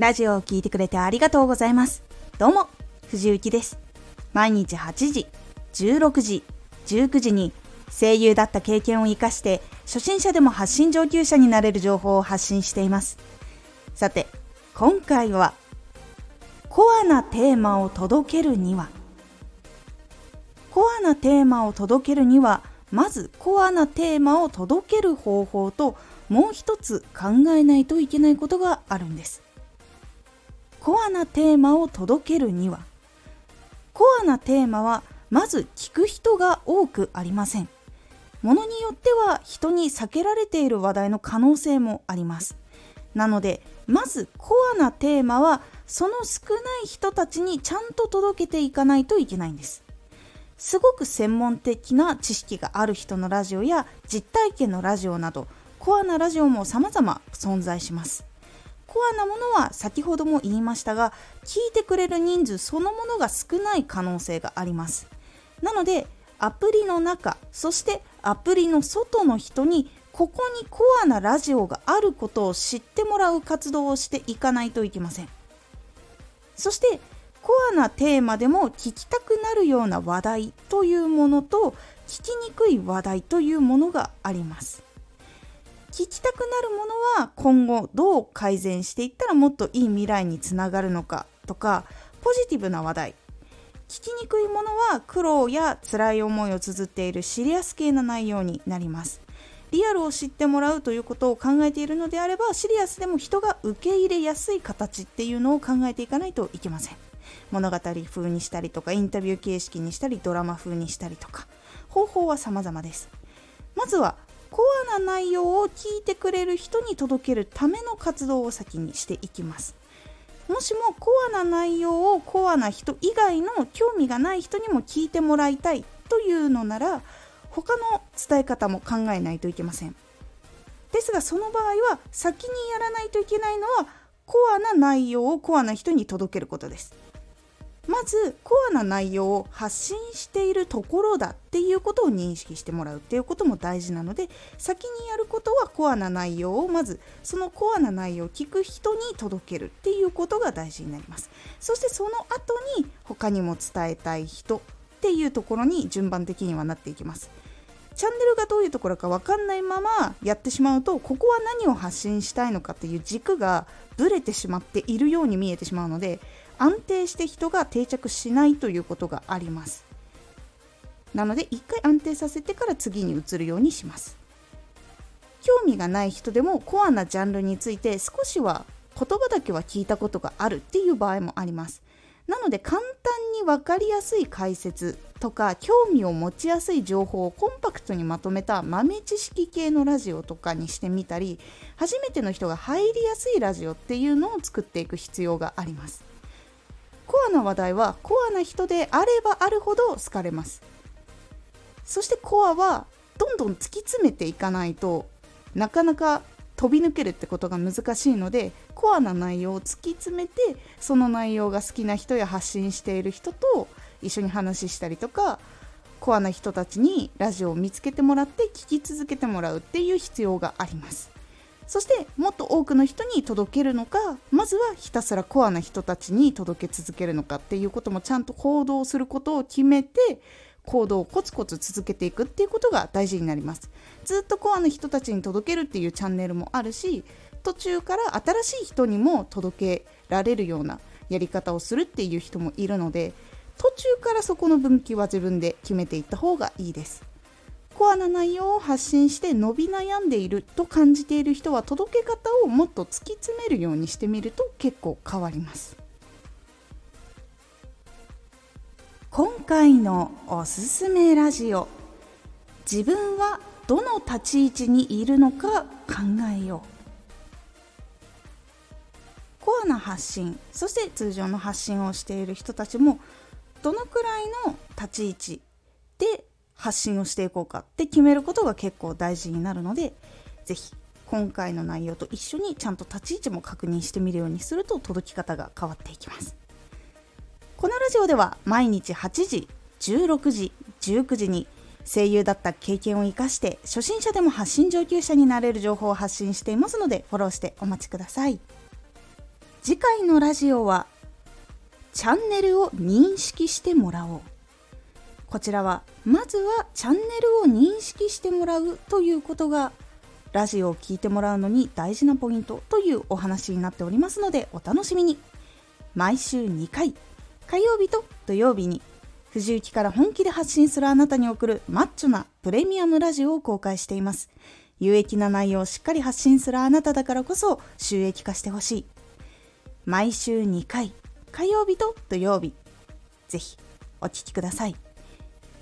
ラジオを聴いてくれてありがとうございます。どうも、藤幸です。毎日8時、16時、19時に声優だった経験を活かして初心者でも発信上級者になれる情報を発信しています。さて、今回はコアなテーマを届けるにはコアなテーマを届けるにはまずコアなテーマを届ける方法ともう一つ考えないといけないことがあるんですコアなテーマを届けるには。コアなテーマはまず聞く人が多くありません。ものによっては人に避けられている話題の可能性もあります。なのでまずコアなテーマはその少ない人たちにちゃんと届けていかないといけないんです。すごく専門的な知識がある人のラジオや実体験のラジオなどコアなラジオも様々存在します。コアなものは先ほども言いましたが聞いてくれる人数そのものが少ない可能性があります。なのでアプリの中そしてアプリの外の人にここにコアなラジオがあることを知ってもらう活動をしていかないといけません。そしてコアなテーマでも聞きたくなるような話題というものと聞きにくい話題というものがあります。聞きたくなるものは今後どう改善していったらもっといい未来につながるのかとかポジティブな話題。聞きにくいものは苦労や辛い思いを綴っているシリアス系な内容になります。リアルを知ってもらうということを考えているのであればシリアスでも人が受け入れやすい形っていうのを考えていかないといけません。物語風にしたりとかインタビュー形式にしたりドラマ風にしたりとか。方法は様々です。まずはコアな内容を聞いてくれる人に届けるための活動を先にしていきます。もしもコアな内容をコアな人以外の興味がない人にも聞いてもらいたいというのなら他の伝え方も考えないといけません。ですがその場合は先にやらないといけないのはコアな内容をコアな人に届けることです。まずコアな内容を発信しているところだっていうことを認識してもらうっていうことも大事なので先にやることはコアな内容をまずそのコアな内容を聞く人に届けるっていうことが大事になります。そしてその後に他にも伝えたい人っていうところに順番的にはなっていきます。チャンネルがどういうところか分かんないままやってしまうとここは何を発信したいのかっていう軸がぶれてしまっているように見えてしまうので安定して人が定着しないということがあります。なので一回安定させてから次に移るようにします。興味がない人でもコアなジャンルについて少しは言葉だけは聞いたことがあるっていう場合もあります。なので簡単に分かりやすい解説とか興味を持ちやすい情報をコンパクトにまとめた豆知識系のラジオとかにしてみたり初めての人が入りやすいラジオっていうのを作っていく必要があります。コアな話題はコアな人であればあるほど好かれます。そしてコアはどんどん突き詰めていかないとなかなか飛び抜けるってことが難しいのでコアな内容を突き詰めてその内容が好きな人や発信している人と一緒に話したりとかコアな人たちにラジオを見つけてもらって聞き続けてもらうっていう必要があります。そしてもっと多くの人に届けるのかまずはひたすらコアな人たちに届け続けるのかっていうこともちゃんと行動することを決めて行動をコツコツ続けていくっていうことが大事になります。ずっとコアな人たちに届けるっていうチャンネルもあるし途中から新しい人にも届けられるようなやり方をするっていう人もいるので途中からそこの分岐は自分で決めていった方がいいです。コアな内容を発信して伸び悩んでいると感じている人は届け方をもっと突き詰めるようにしてみると結構変わります。今回のおすすめラジオ。自分はどの立ち位置にいるのか考えよう。コアな発信そして通常の発信をしている人たちもどのくらいの立ち位置で発信をしていこうかって決めることが結構大事になるので是非今回の内容と一緒にちゃんと立ち位置も確認してみるようにすると届き方が変わっていきます。このラジオでは毎日8時16時19時に声優だった経験を生かして初心者でも発信上級者になれる情報を発信していますのでフォローしてお待ちください。次回のラジオはチャンネルを認識してもらおう。こちらはまずはチャンネルを認識してもらうということがラジオを聴いてもらうのに大事なポイントというお話になっておりますのでお楽しみに。毎週2回火曜日と土曜日に藤雪から本気で発信するあなたに送るマッチョなプレミアムラジオを公開しています。有益な内容をしっかり発信するあなただからこそ収益化してほしい。毎週2回火曜日と土曜日ぜひお聴きください。